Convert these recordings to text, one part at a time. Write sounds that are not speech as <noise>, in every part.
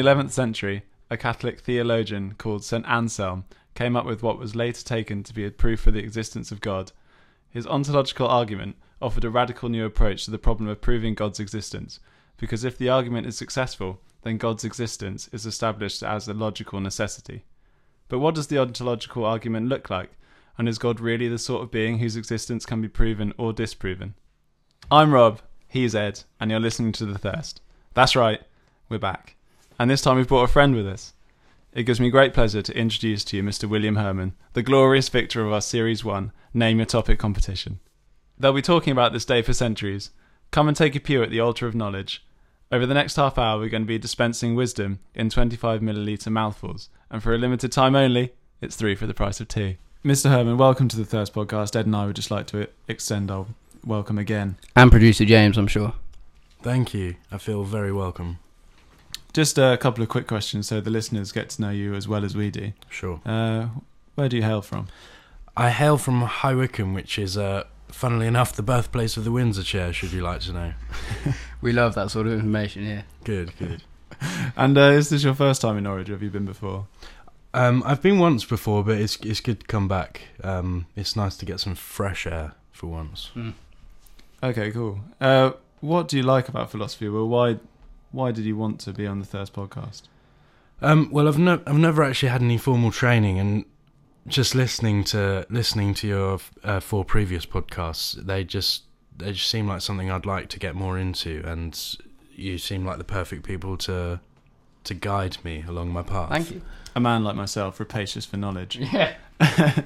the 11th century, a Catholic theologian called St. Anselm came up with what was later taken to be a proof for the existence of God. His ontological argument offered a radical new approach to the problem of proving God's existence, because if the argument is successful, then God's existence is established as a logical necessity. But what does the ontological argument look like? And is God really the sort of being whose existence can be proven or disproven? I'm Rob, he's Ed, and you're listening to The Thirst. That's right, we're back. And this time we've brought a friend with us. It gives me great pleasure to introduce to you Mr. William Herman, the glorious victor of our Series 1 Name Your Topic competition. They'll be talking about this day for centuries. Come and take a pew at the altar of knowledge. Over the next half hour, we're going to be dispensing wisdom in 25 milliliter mouthfuls, and for a limited time only, it's three for the price of two. Mr. Herman, welcome to the Thirst Podcast. Ed and I would just like to extend our welcome again. And producer James, I'm sure. Thank you. I feel very welcome. Just a couple of quick questions so the listeners get to know you as well as we do. Sure. Uh, where do you hail from? I hail from High Wycombe, which is, uh, funnily enough, the birthplace of the Windsor chair, should you like to know. <laughs> We love that sort of information here. Good, good. <laughs> And uh, is this your first time in Norwich or have you been before? Um, I've been once before, but it's it's good to come back. Um, it's nice to get some fresh air for once. Okay, cool. Uh, what do you like about philosophy? Well, why why did you want to be on the Thirst Podcast? Um, well, I've no, I've never actually had any formal training, and just listening to listening to your uh, four previous podcasts, they just they just seem like something I'd like to get more into, and you seem like the perfect people to to guide me along my path. Thank you. A man like myself, rapacious for knowledge. <laughs> Yeah. <laughs>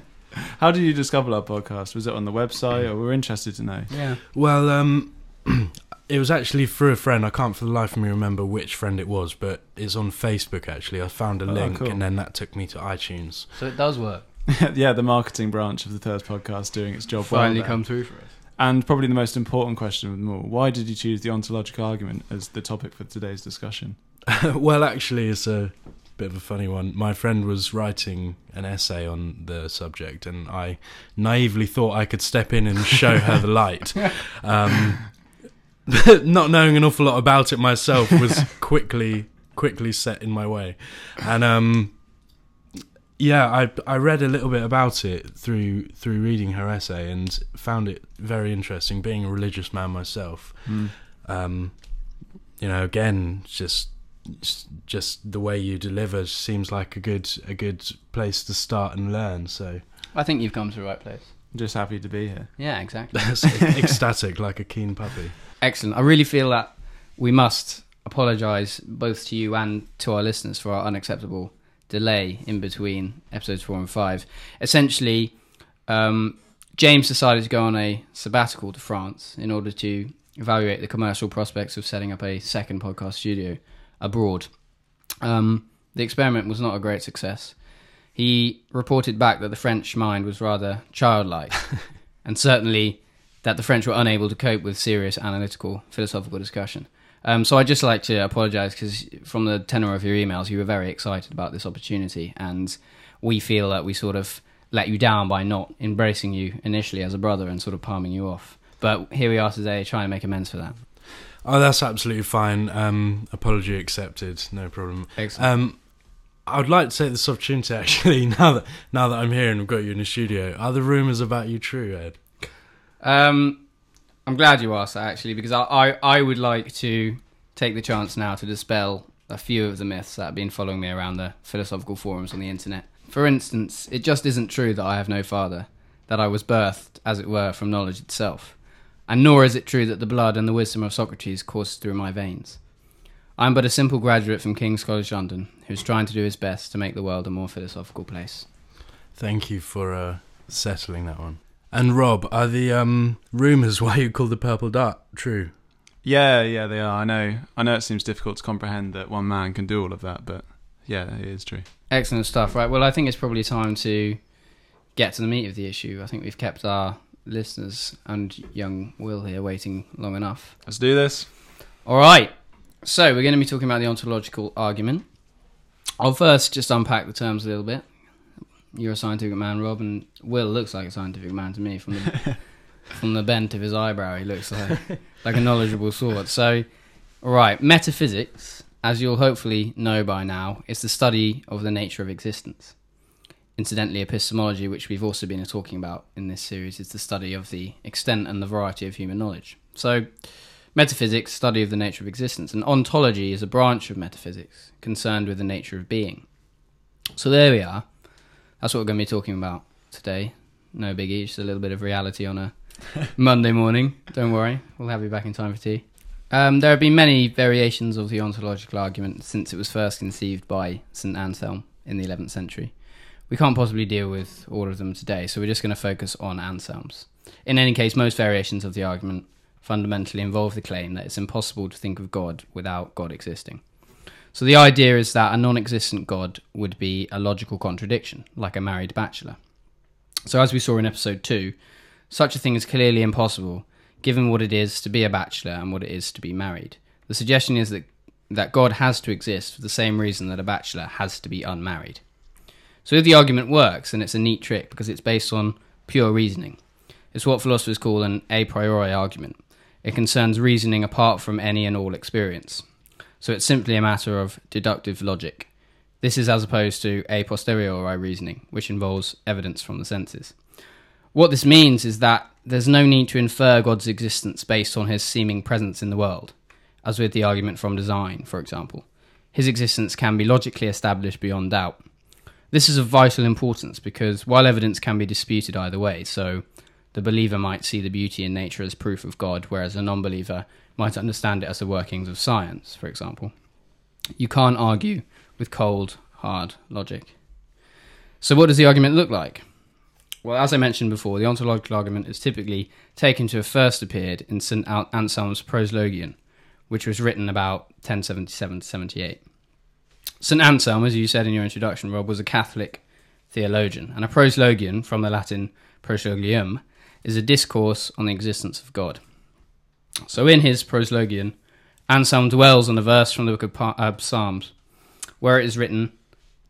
How did you discover our podcast? Was it on the website, or we're interested to know? Yeah. Well, um, <clears throat> it was actually through a friend. I can't for the life of me remember which friend it was, but it's on Facebook. Actually, I found a Oh, link, cool. and then that took me to iTunes. So it does work. <laughs> yeah, the marketing branch of the Thirst Podcast doing its job well. Finally there. come through for us. And probably the most important question of them all: Why did you choose the ontological argument as the topic for today's discussion? <laughs> well, actually, it's a bit of a funny one. My friend was writing an essay on the subject, and I naively thought I could step in and show her the light. <laughs> Um, <laughs> not knowing an awful lot about it myself was <laughs> quickly quickly set in my way, and um, yeah, I I read a little bit about it through through reading her essay and found it very interesting. Being a religious man myself, um, you know, again, just just the way you deliver seems like a good a good place to start and learn. So I think you've come to the right place. Just happy to be here. Yeah, exactly. <laughs> that's ecstatic, like a keen puppy. Excellent. I really feel that we must apologise both to you and to our listeners for our unacceptable delay in between episodes four and five. Essentially, um, James decided to go on a sabbatical to France in order to evaluate the commercial prospects of setting up a second podcast studio abroad. Um, the experiment was not a great success. He reported back that the French mind was rather childlike, <laughs> and certainly that the French were unable to cope with serious analytical philosophical discussion. Um, so I'd just like to apologise because from the tenor of your emails, you were very excited about this opportunity, and we feel that we sort of let you down by not embracing you initially as a brother and sort of palming you off. But here we are today, trying to make amends for that. Oh, that's absolutely fine. Um, apology accepted. No problem. Excellent. Um, I would like to take this opportunity <laughs> actually now that now that I'm here and I've got you in the studio. Are the rumours about you true, Ed? Um, I'm glad you asked that actually because I, I, I would like to take the chance now to dispel a few of the myths that have been following me around the philosophical forums on the internet. For instance, it just isn't true that I have no father, that I was birthed, as it were, from knowledge itself, and nor is it true that the blood and the wisdom of Socrates courses through my veins. I am but a simple graduate from King's College London who's trying to do his best to make the world a more philosophical place. Thank you for uh, settling that one. And Rob, are the um, rumours <laughs> why you call the purple dart true? Yeah, yeah, they are. I know. I know it seems difficult to comprehend that one man can do all of that, but yeah, it is true. Excellent stuff, right? Well, I think it's probably time to get to the meat of the issue. I think we've kept our listeners and young Will here waiting long enough. Let's do this. All right. So, we're going to be talking about the ontological argument. I'll first just unpack the terms a little bit. You're a scientific man, Rob, and Will looks like a scientific man to me from the <laughs> from the bent of his eyebrow. He looks like like a knowledgeable sort. So, all right, metaphysics as you'll hopefully know by now, is the study of the nature of existence. Incidentally, epistemology, which we've also been talking about in this series, is the study of the extent and the variety of human knowledge. So, metaphysics, study of the nature of existence, and ontology is a branch of metaphysics concerned with the nature of being. So, there we are. That's what we're going to be talking about today. No biggie, just a little bit of reality on a <laughs> Monday morning. Don't worry, we'll have you back in time for tea. Um, there have been many variations of the ontological argument since it was first conceived by St. Anselm in the 11th century. We can't possibly deal with all of them today, so we're just going to focus on Anselm's. In any case, most variations of the argument fundamentally involve the claim that it's impossible to think of God without God existing. So the idea is that a non existent God would be a logical contradiction, like a married bachelor. So, as we saw in episode 2, such a thing is clearly impossible given what it is to be a bachelor and what it is to be married. The suggestion is that, that God has to exist for the same reason that a bachelor has to be unmarried. So if the argument works, and it's a neat trick because it's based on pure reasoning. It's what philosophers call an a priori argument. It concerns reasoning apart from any and all experience. So it's simply a matter of deductive logic. This is as opposed to a posteriori reasoning, which involves evidence from the senses. What this means is that there's no need to infer God's existence based on his seeming presence in the world, as with the argument from design, for example. His existence can be logically established beyond doubt. This is of vital importance because while evidence can be disputed either way, so the believer might see the beauty in nature as proof of God, whereas a non believer might understand it as the workings of science, for example. You can't argue with cold, hard logic. So, what does the argument look like? Well, as I mentioned before, the ontological argument is typically taken to have first appeared in St. Anselm's Proslogion, which was written about 1077 to 78. St. Anselm, as you said in your introduction, Rob, was a Catholic theologian, and a proslogion, from the Latin proslogium, is a discourse on the existence of God. So in his proslogion, Anselm dwells on a verse from the book of uh, Psalms, where it is written,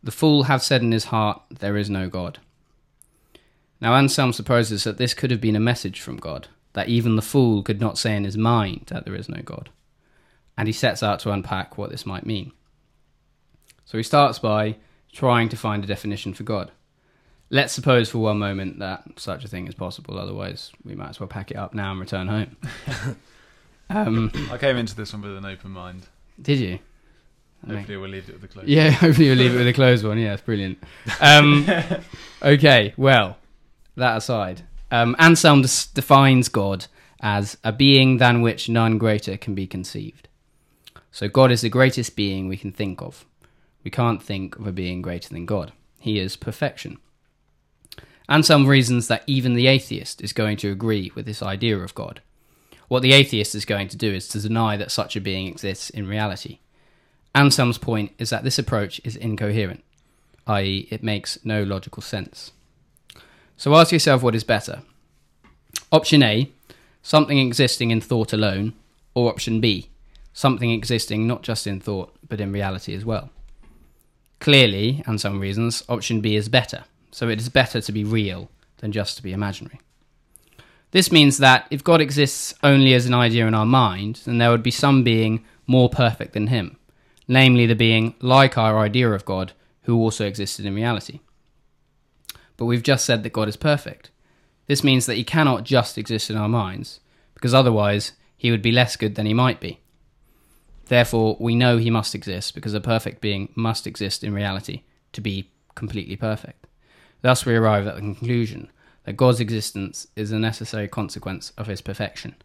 The fool hath said in his heart, There is no God. Now, Anselm supposes that this could have been a message from God, that even the fool could not say in his mind that there is no God. And he sets out to unpack what this might mean. So he starts by trying to find a definition for God. Let's suppose for one moment that such a thing is possible, otherwise, we might as well pack it up now and return home. <laughs> um, I came into this one with an open mind. Did you? Hopefully, we'll leave it with the closed Yeah, hopefully, we'll leave it with a closed one. Yeah, it's brilliant. Um, <laughs> okay, well, that aside, um, Anselm des- defines God as a being than which none greater can be conceived. So God is the greatest being we can think of. We can't think of a being greater than God. He is perfection. Anselm reasons that even the atheist is going to agree with this idea of God. What the atheist is going to do is to deny that such a being exists in reality. Anselm's point is that this approach is incoherent, i.e., it makes no logical sense. So ask yourself what is better. Option A, something existing in thought alone, or option B, something existing not just in thought, but in reality as well. Clearly, Anselm reasons, option B is better, so it is better to be real than just to be imaginary. This means that if God exists only as an idea in our mind, then there would be some being more perfect than him, namely the being like our idea of God, who also existed in reality but we've just said that God is perfect. This means that he cannot just exist in our minds, because otherwise he would be less good than he might be. Therefore, we know he must exist, because a perfect being must exist in reality to be completely perfect. Thus, we arrive at the conclusion that God's existence is a necessary consequence of his perfection.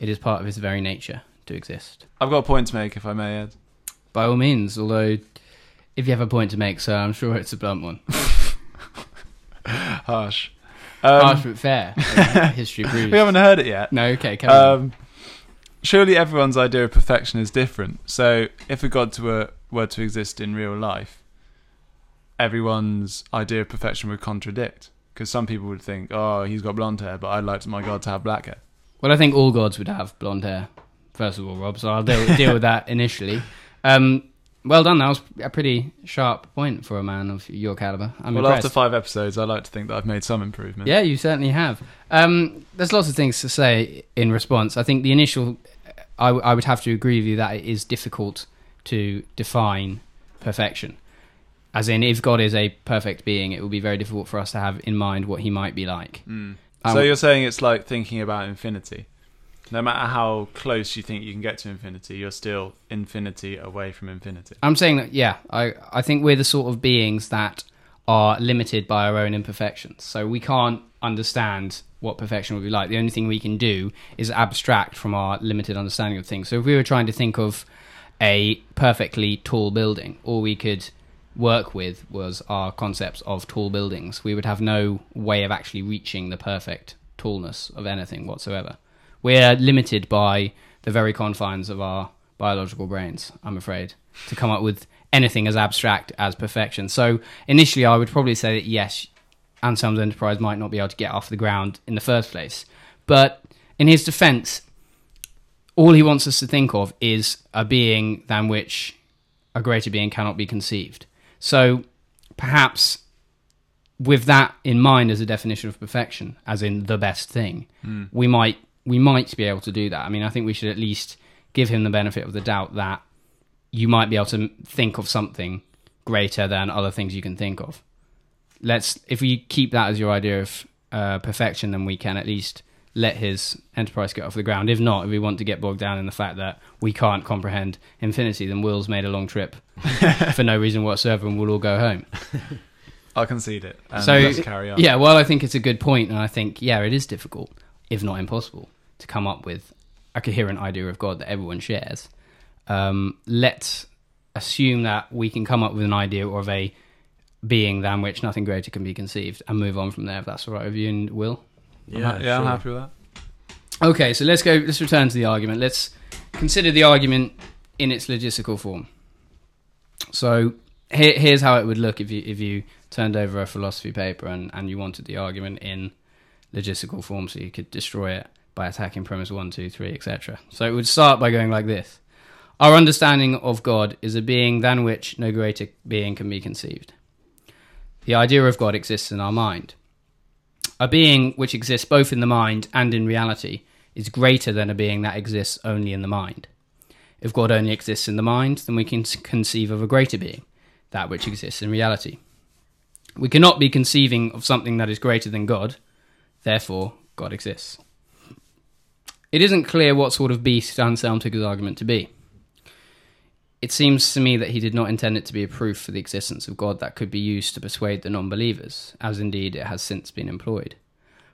It is part of his very nature to exist. I've got a point to make, if I may, Ed. By all means, although if you have a point to make, sir, I'm sure it's a blunt one. <laughs> Harsh. Um, Harsh but fair. <laughs> History proves. We haven't heard it yet. No, okay, come um, Surely everyone's idea of perfection is different. So if a god to a, were to exist in real life, everyone's idea of perfection would contradict. Because some people would think, oh, he's got blonde hair, but I'd like my god to have black hair. Well, I think all gods would have blonde hair, first of all, Rob, so I'll deal, deal with that initially. Um, well done. That was a pretty sharp point for a man of your caliber. I'm well, impressed. after five episodes, I like to think that I've made some improvement. Yeah, you certainly have. Um, there's lots of things to say in response. I think the initial, I, w- I would have to agree with you that it is difficult to define perfection. As in, if God is a perfect being, it will be very difficult for us to have in mind what he might be like. Mm. So w- you're saying it's like thinking about infinity. No matter how close you think you can get to infinity, you're still infinity away from infinity. I'm saying that, yeah, I, I think we're the sort of beings that are limited by our own imperfections. So we can't understand what perfection would be like. The only thing we can do is abstract from our limited understanding of things. So if we were trying to think of a perfectly tall building, all we could work with was our concepts of tall buildings. We would have no way of actually reaching the perfect tallness of anything whatsoever. We're limited by the very confines of our biological brains, I'm afraid, to come up with anything as abstract as perfection. So initially, I would probably say that yes, Anselm's enterprise might not be able to get off the ground in the first place. But in his defense, all he wants us to think of is a being than which a greater being cannot be conceived. So perhaps with that in mind as a definition of perfection, as in the best thing, Mm. we might we might be able to do that. I mean, I think we should at least give him the benefit of the doubt that you might be able to think of something greater than other things you can think of. Let's if we keep that as your idea of uh, perfection, then we can at least let his enterprise get off the ground. If not, if we want to get bogged down in the fact that we can't comprehend infinity, then Will's made a long trip <laughs> for no reason whatsoever, and we'll all go home. <laughs> I'll concede it. So, let's carry on. Yeah, well, I think it's a good point, and I think yeah, it is difficult, if not impossible, to come up with a coherent idea of God that everyone shares. Um, let's assume that we can come up with an idea of a being than which nothing greater can be conceived, and move on from there. If that's all right with you and Will. I'm ha- uh-huh, yeah, I'm happy with that. Okay, so let's go. Let's return to the argument. Let's consider the argument in its logistical form. So here, here's how it would look if you if you turned over a philosophy paper and, and you wanted the argument in logistical form, so you could destroy it by attacking premise one, two, three, etc. So it would start by going like this: Our understanding of God is a being than which no greater being can be conceived. The idea of God exists in our mind. A being which exists both in the mind and in reality is greater than a being that exists only in the mind. If God only exists in the mind, then we can conceive of a greater being, that which exists in reality. We cannot be conceiving of something that is greater than God, therefore, God exists. It isn't clear what sort of beast Anselm took his argument to be. It seems to me that he did not intend it to be a proof for the existence of God that could be used to persuade the non believers, as indeed it has since been employed.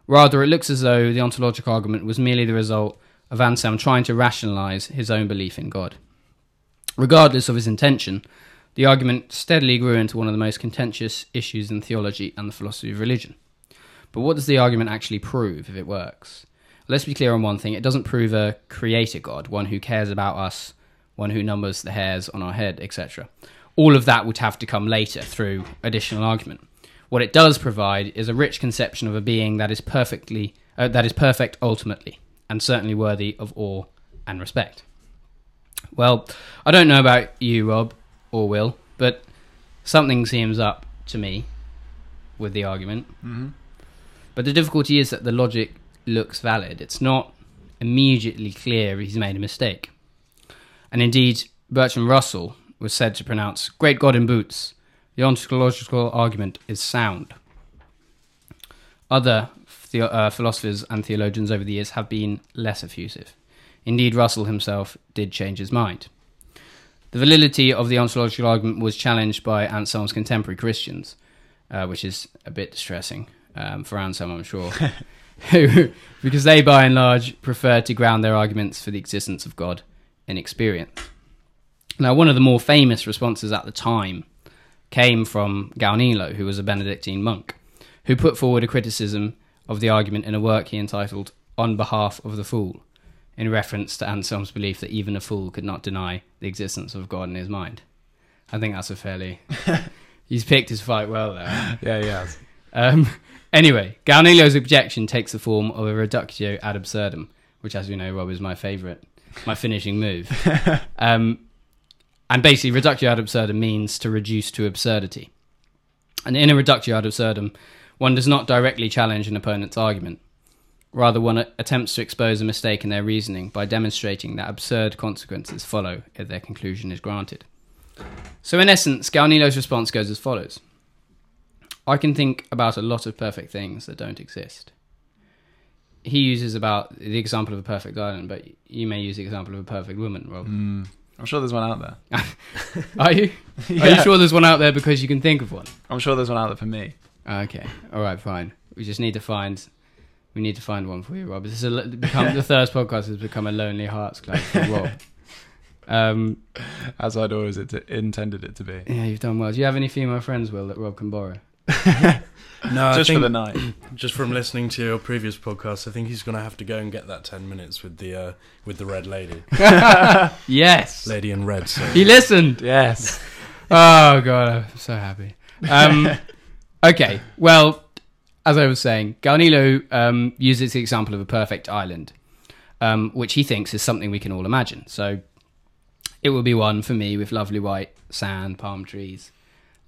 Rather, it looks as though the ontological argument was merely the result of Anselm trying to rationalize his own belief in God. Regardless of his intention, the argument steadily grew into one of the most contentious issues in theology and the philosophy of religion. But what does the argument actually prove if it works? Let's be clear on one thing it doesn't prove a creator God, one who cares about us, one who numbers the hairs on our head, etc. All of that would have to come later through additional argument. What it does provide is a rich conception of a being that is perfectly uh, that is perfect ultimately, and certainly worthy of awe and respect. Well, I don't know about you, Rob or Will, but something seems up to me with the argument. hmm But the difficulty is that the logic looks valid. It's not immediately clear he's made a mistake. And indeed, Bertrand Russell was said to pronounce, Great God in boots, the ontological argument is sound. Other the- uh, philosophers and theologians over the years have been less effusive. Indeed, Russell himself did change his mind. The validity of the ontological argument was challenged by Anselm's contemporary Christians, uh, which is a bit distressing um, for Anselm, I'm sure, <laughs> <laughs> who, because they by and large prefer to ground their arguments for the existence of God in experience. Now, one of the more famous responses at the time came from Gaunilo, who was a Benedictine monk, who put forward a criticism of the argument in a work he entitled On Behalf of the Fool, in reference to Anselm's belief that even a fool could not deny the existence of God in his mind. I think that's a fairly. <laughs> he's picked his fight well there. Yeah, yeah. Um, anyway, Gaunilo's objection takes the form of a reductio ad absurdum, which, as we know, Rob, is my favourite, my finishing move. <laughs> Um, and basically, reductio ad absurdum means to reduce to absurdity. And in a reductio ad absurdum, one does not directly challenge an opponent's argument. Rather, one attempts to expose a mistake in their reasoning by demonstrating that absurd consequences follow if their conclusion is granted. So, in essence, Gaunilo's response goes as follows I can think about a lot of perfect things that don't exist. He uses about the example of a perfect island, but you may use the example of a perfect woman, Rob. Mm. I'm sure there's one out there. <laughs> Are you? <laughs> Are you sure there's one out there because you can think of one? I'm sure there's one out there for me. Okay. All right. Fine. We just need to find. We need to find one for you, Rob. This is a, become the <laughs> Thirst podcast has become a lonely hearts club for Rob. Um, As I'd always it intended it to be. yeah, you've done well. Do you have any female friends, Will, that Rob can borrow? <laughs> No, Just for the night. <clears throat> just from listening to your previous podcast, I think he's going to have to go and get that ten minutes with the uh, with the red lady, <laughs> Yes. lady in red. So He listened. yes. <laughs> Oh god, I'm so happy. Um, okay, well, as I was saying, Gaunilo um, uses the example of a perfect island, um, which he thinks is something we can all imagine. So it will be one for me with lovely white sand, palm trees,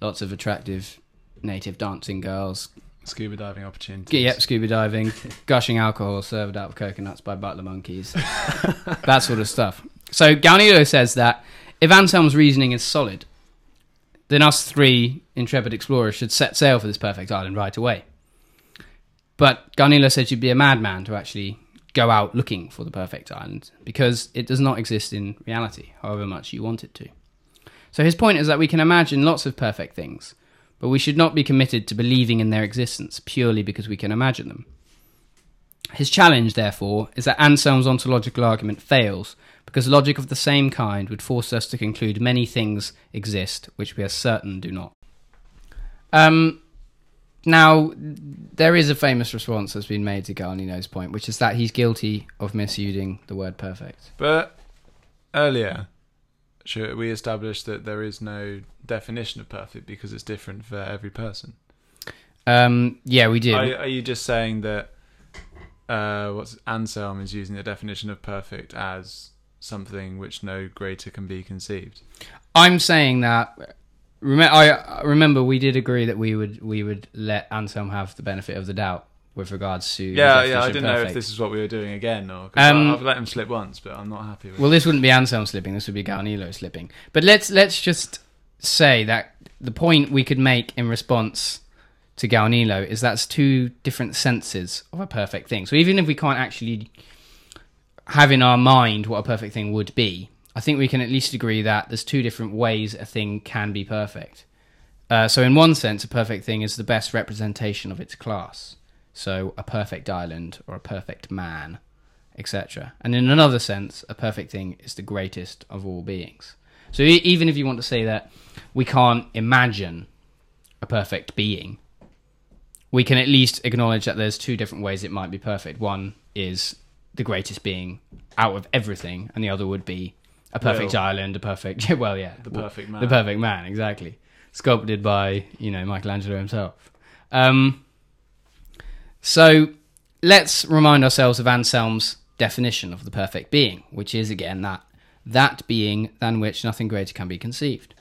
lots of attractive native dancing girls. Scuba diving opportunities. Yep, scuba diving, <laughs> gushing alcohol served out of coconuts by butler monkeys, that sort of stuff. So Gaunilo says that if Anselm's reasoning is solid, then us three intrepid explorers should set sail for this perfect island right away. But Gaunilo said you'd be a madman to actually go out looking for the perfect island because it does not exist in reality, however much you want it to. So his point is that we can imagine lots of perfect things, but we should not be committed to believing in their existence purely because we can imagine them. His challenge, therefore, is that Anselm's ontological argument fails because logic of the same kind would force us to conclude many things exist which we are certain do not. Um, now, there is a famous response that's been made to Gaunilo's point, which is that he's guilty of misusing the word perfect. But earlier, should we established that there is no definition of perfect because it's different for every person. Um, yeah, we do. Are, are you just saying that uh, what's Anselm is using the definition of perfect as something which no greater can be conceived? I'm saying that. Rem- I remember we did agree that we would we would let Anselm have the benefit of the doubt with regards to. Yeah, yeah. I didn't know if this is what we were doing again or. Um, I've let him slip once, but I'm not happy with. Well, this wouldn't be Anselm slipping. This would be Gaunilo slipping. But let's let's just say that the point we could make in response to Gaunilo is that's two different senses of a perfect thing. So even if we can't actually have in our mind what a perfect thing would be, I think we can at least agree that there's two different ways a thing can be perfect. Uh, so in one sense, a perfect thing is the best representation of its class. So a perfect island or a perfect man etc. And in another sense, a perfect thing is the greatest of all beings. So even if you want to say that we can't imagine a perfect being, we can at least acknowledge that there's two different ways it might be perfect. One is the greatest being out of everything, and the other would be a perfect Will. island, a perfect <laughs> well, yeah, the perfect man. the perfect man, exactly. Sculpted by, you know, Michelangelo himself. Um, so let's remind ourselves of Anselm's definition of the perfect being, which is again that that being than which nothing greater can be conceived.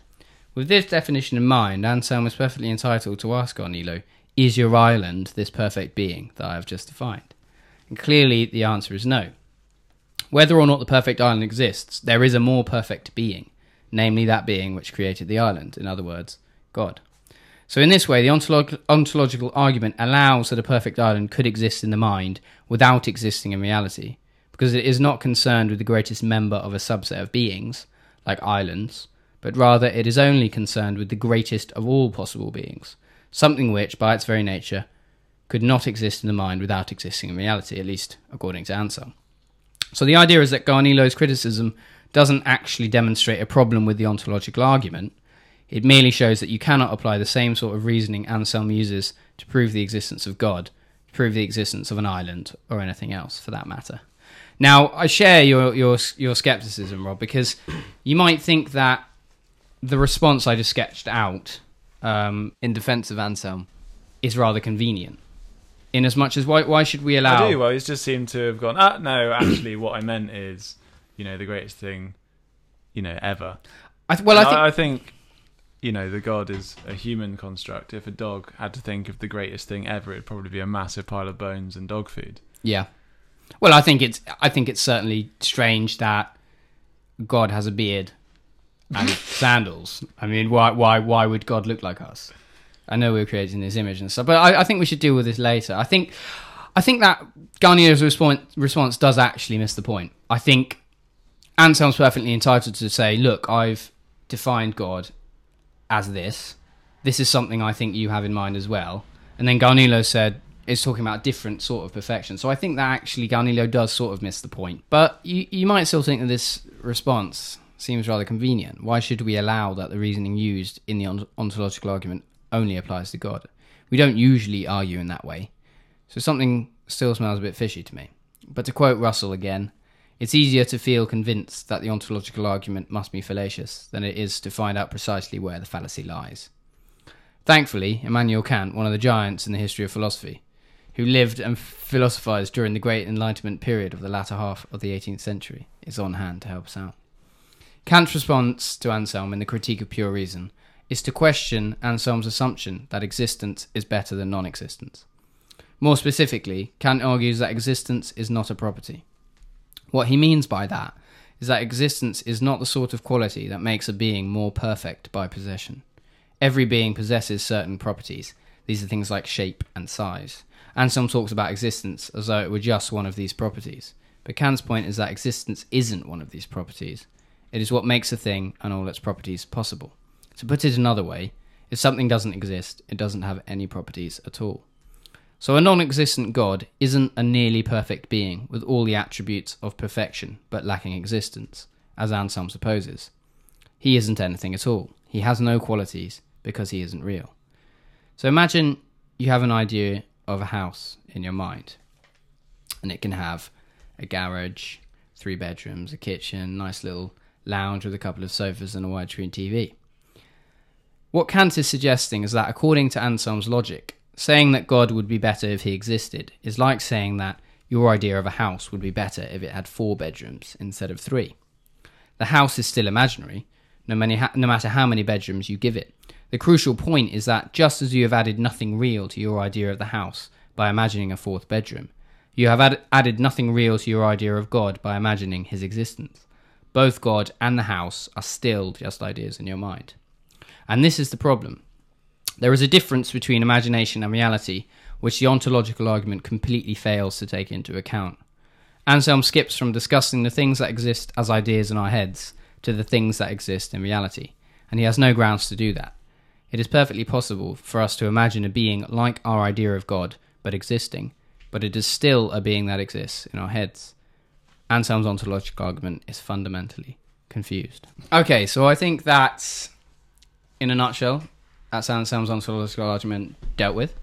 With this definition in mind, Anselm is perfectly entitled to ask Gaunilo, is your island this perfect being that I have just defined? And clearly the answer is no. Whether or not the perfect island exists, there is a more perfect being, namely that being which created the island, in other words, God. So, in this way, the ontolog- ontological argument allows that a perfect island could exist in the mind without existing in reality, because it is not concerned with the greatest member of a subset of beings, like islands, but rather it is only concerned with the greatest of all possible beings, something which, by its very nature, could not exist in the mind without existing in reality, at least according to Anselm. So the idea is that Gaunilo's criticism doesn't actually demonstrate a problem with the ontological argument. It merely shows that you cannot apply the same sort of reasoning Anselm uses to prove the existence of God, to prove the existence of an island, or anything else for that matter. Now, I share your your your skepticism, Rob, because you might think that the response I just sketched out um, in defense of Anselm. is rather convenient. In as much as why why should we allow? I do. Well, he's just seemed to have gone. Ah, no. Actually, what I meant is, you know, the greatest thing, you know, ever. I th- well, I And think I think, you know, the god is a human construct. If a dog had to think of the greatest thing ever, it'd probably be a massive pile of bones and dog food. yeah. Well, I think it's I think it's certainly strange that God has a beard and <laughs> sandals. I mean, why why why would God look like us? I know we are creating this image and stuff, but I, I think we should deal with this later. I think I think that Gaunilo's response response does actually miss the point. I think Anselm's perfectly entitled to say, "Look, I've defined God as this. This is something I think you have in mind as well." And then Gaunilo said, is talking about different sort of perfection. So I think that actually Gaunilo does sort of miss the point. But you, you might still think that this response seems rather convenient. Why should we allow that the reasoning used in the ontological argument only applies to God? We don't usually argue in that way. So something still smells a bit fishy to me. But to quote Russell again, it's easier to feel convinced that the ontological argument must be fallacious than it is to find out precisely where the fallacy lies. Thankfully, Immanuel Kant, one of the giants in the history of philosophy, who lived and philosophized during the great Enlightenment period of the latter half of the 18th century, is on hand to help us out. Kant's response to Anselm in the Critique of Pure Reason is to question Anselm's assumption that existence is better than non existence. More specifically, Kant argues that existence is not a property. What he means by that is that existence is not the sort of quality that makes a being more perfect by possession. Every being possesses certain properties. These are things like shape and size. Anselm talks about existence as though it were just one of these properties. But Kant's point is that existence isn't one of these properties. It is what makes a thing and all its properties possible. To put it another way, if something doesn't exist, it doesn't have any properties at all. So a non existent God isn't a nearly perfect being with all the attributes of perfection but lacking existence, as Anselm supposes. He isn't anything at all. He has no qualities because he isn't real. So imagine you have an idea of a house in your mind, and it can have a garage, three bedrooms, a kitchen, nice little lounge with a couple of sofas and a widescreen TV. What Kant is suggesting is that, according to Anselm's logic, Saying that God would be better if he existed is like saying that your idea of a house would be better if it had four bedrooms instead of three. The house is still imaginary, no, no matter how many bedrooms you give it. The crucial point is that just as you have added nothing real to your idea of the house by imagining a fourth bedroom, you have ad- added nothing real to your idea of God by imagining his existence. Both God and the house are still just ideas in your mind. And this is the problem. There is a difference between imagination and reality, which the ontological argument completely fails to take into account. Anselm skips from discussing the things that exist as ideas in our heads to the things that exist in reality, and he has no grounds to do that. It is perfectly possible for us to imagine a being like our idea of God, but existing, but it is still a being that exists in our heads. Anselm's ontological argument is fundamentally confused. Okay, so I think that, in a nutshell, that Anselm's ontological argument dealt with.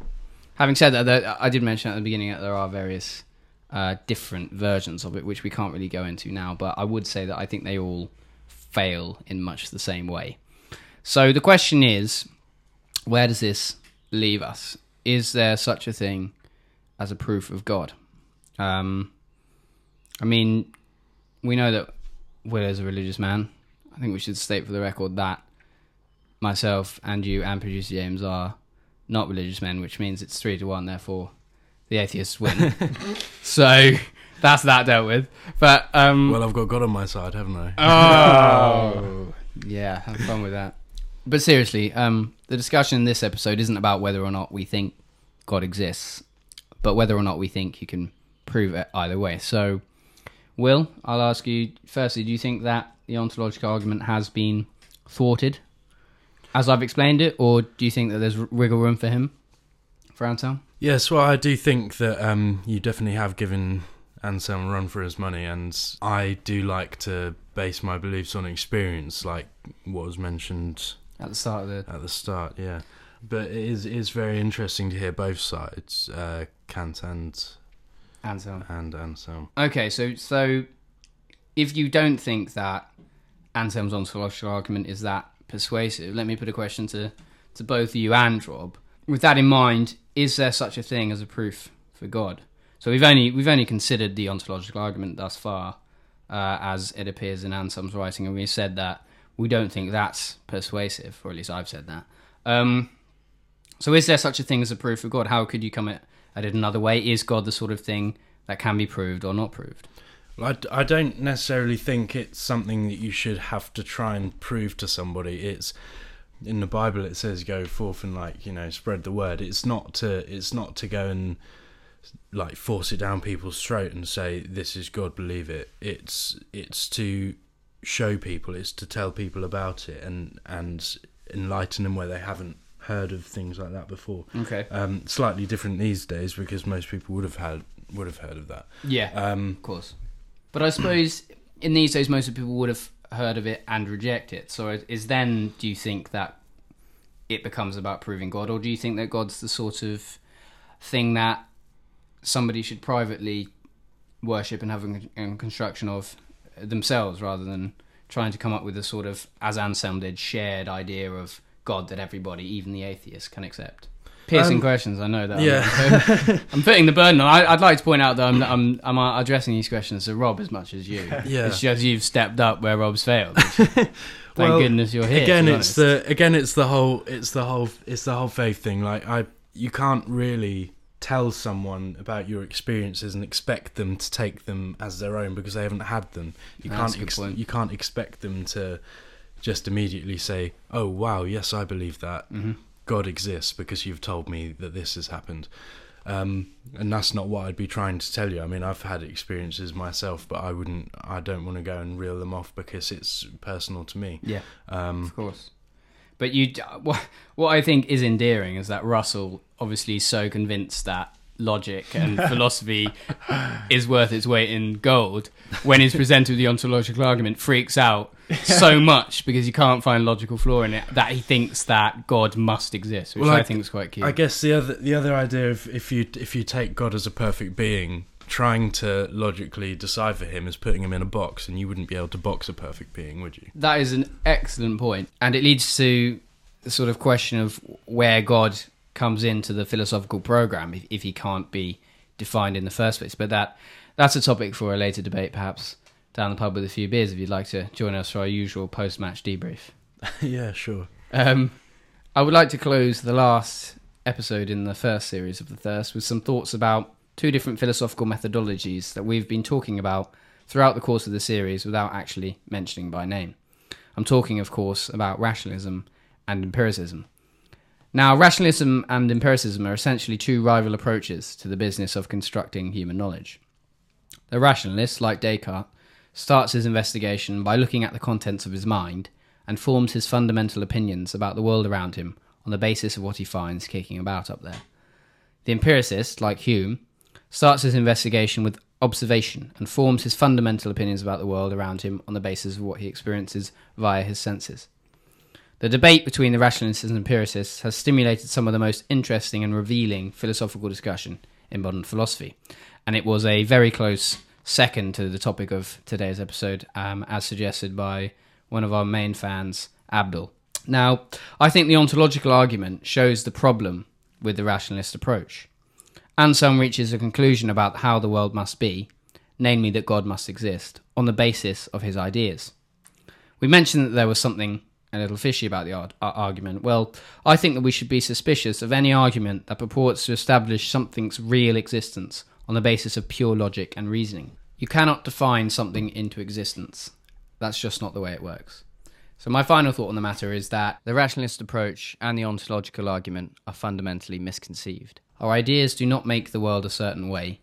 Having said that, there, I did mention at the beginning that there are various uh, different versions of it, which we can't really go into now, but I would say that I think they all fail in much the same way. So the question is where does this leave us? Is there such a thing as a proof of God? Um, I mean, we know that Will is a religious man. I think we should state for the record that myself and you and producer James are not religious men, which means it's three to one. Therefore, the atheists win. <laughs> so that's that dealt with. But um, well, I've got God on my side, haven't I? Oh, <laughs> yeah, have fun with that. But seriously, um, the discussion in this episode isn't about whether or not we think God exists, but whether or not we think you can prove it either way. So, Will, I'll ask you firstly: Do you think that the ontological argument has been thwarted as I've explained it, or do you think that there's wiggle room for him, for Anselm? Yes, well, I do think that um, you definitely have given Anselm a run for his money, and I do like to base my beliefs on experience, like what was mentioned at the start of the at the start. Yeah, but it is it is very interesting to hear both sides, uh, Kant and Anselm and Anselm. Okay, so so if you don't think that Anselm's ontological argument is that persuasive, let me put a question to, to both you and Rob. With that in mind, is there such a thing as a proof for God? So we've only we've only considered the ontological argument thus far, uh, as it appears in Anselm's writing, and we said that we don't think that's persuasive, or at least I've said that. Um, so is there such a thing as a proof of God? How could you come at, at it another way? Is God the sort of thing that can be proved or not proved. Well, I, I don't necessarily think it's something that you should have to try and prove to somebody. It's in the Bible. It says go forth and like you know spread the word. It's not to it's not to go and like force it down people's throat and say this is God, believe it. It's it's to show people. It's to tell people about it and and enlighten them where they haven't heard of things like that before. Okay. Um, slightly different these days because most people would have had would have heard of that. Yeah, Um, of course. But I suppose in these days, most of people would have heard of it and reject it. So is then, do you think that it becomes about proving God, or do you think that God's the sort of thing that somebody should privately worship and have a construction of themselves rather than trying to come up with a sort of, as Anselm did, shared idea of God that everybody, even the atheist, can accept? Piercing Um, questions, I know that. yeah. I'm <laughs> putting the burden on. I, I'd like to point out that I'm, I'm, I'm addressing these questions to Rob as much as you. <laughs> Yeah. It's just you've stepped up where Rob's failed. <laughs> Thank Well, goodness you're here. again it's honest. the again it's the whole it's the whole it's the whole faith thing like i you can't really tell someone about your experiences and expect them to take them as their own because they haven't had them you That's can't ex- you can't expect them to just immediately say oh wow yes i believe that Mhm. god exists because you've told me that this has happened um, and that's not what I'd be trying to tell you. I mean, I've had experiences myself, but I wouldn't. I don't want to go and reel them off because it's personal to me. Yeah, Um, of course. But you, <laughs> what, what I think is endearing is that Russell obviously is so convinced that logic and <laughs> philosophy is worth its weight in gold when he's presented with the ontological argument freaks out so <laughs> much because you can't find logical flaw in it that he thinks that God must exist, which Well, I, I- think is quite cute. I guess the other the other idea of if you if you take God as a perfect being, trying to logically decipher him is putting him in a box, and you wouldn't be able to box a perfect being, would you? That is an excellent point, and it leads to the sort of question of where God comes into the philosophical program if, if he can't be defined in the first place. But that that's a topic for a later debate, perhaps down the pub with a few beers. If you'd like to join us for our usual post-match debrief. <laughs> yeah, sure. Um, I would like to close the last episode in the first series of the Thirst with some thoughts about two different philosophical methodologies that we've been talking about throughout the course of the series without actually mentioning by name. I'm talking, of course, about rationalism and empiricism. Now, rationalism and empiricism are essentially two rival approaches to the business of constructing human knowledge. The rationalist, like Descartes, starts his investigation by looking at the contents of his mind and forms his fundamental opinions about the world around him on the basis of what he finds kicking about up there. The empiricist, like Hume, starts his investigation with observation and forms his fundamental opinions about the world around him on the basis of what he experiences via his senses. The debate between the rationalists and empiricists has stimulated some of the most interesting and revealing philosophical discussion in modern philosophy, and it was a very close second to the topic of today's episode, um, as suggested by one of our main fans, Abdul. Now, I think the ontological argument shows the problem with the rationalist approach. Anselm reaches a conclusion about how the world must be, namely that God must exist, on the basis of his ideas. We mentioned that there was something a little fishy about the ar- ar- argument. Well, I think that we should be suspicious of any argument that purports to establish something's real existence on the basis of pure logic and reasoning. You cannot define something into existence. That's just not the way it works. So, my final thought on the matter is that the rationalist approach and the ontological argument are fundamentally misconceived. Our ideas do not make the world a certain way.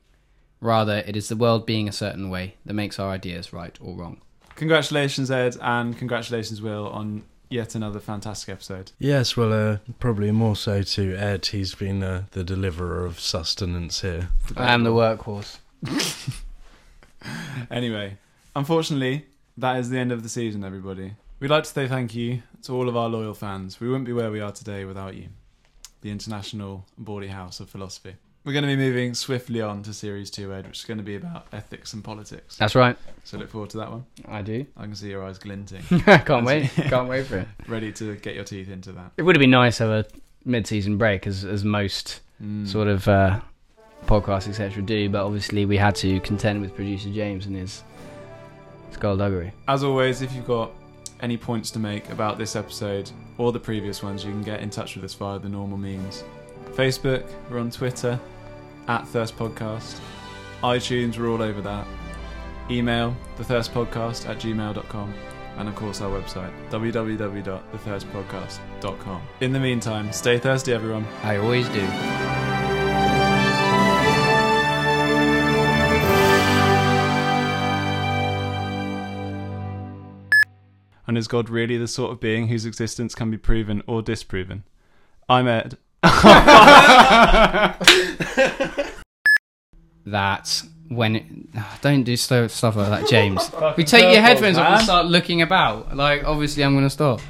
Rather, it is the world being a certain way that makes our ideas right or wrong. Congratulations, Ed, and congratulations, Will, on yet another fantastic episode. Yes, well, uh, probably more so to Ed. He's been uh, the deliverer of sustenance here. I am the workhorse. <laughs> Anyway, unfortunately, that is the end of the season, everybody. We'd like to say thank you to all of our loyal fans. We wouldn't be where we are today without you, the International Bawdy House of Philosophy. We're going to be moving swiftly on to Series 2, Ed, which is going to be about ethics and politics. That's right. So look forward to that one. I do. I can see your eyes glinting, <laughs> Can't wait. Can't wait for it. <laughs> ready to get your teeth into that. It would have been nice to have a mid-season break, as as most Mm. sort of uh, podcasts etc. do, but obviously we had to contend with producer James and his skullduggery. As always, if you've got any points to make about this episode or the previous ones, you can get in touch with us via the normal means. Facebook, we're on Twitter, at Thirst Podcast. iTunes, we're all over that. Email thethirstpodcast at gmail.com and of course our website www.thethirstpodcast.com. In the meantime, stay thirsty everyone. I always do. And is God really the sort of being whose existence can be proven or disproven? I'm Ed. <laughs> That when it, ah, don't do slow stuff like that, James. <laughs> we take your headphones off and start looking about. Like, obviously, I'm going to stop.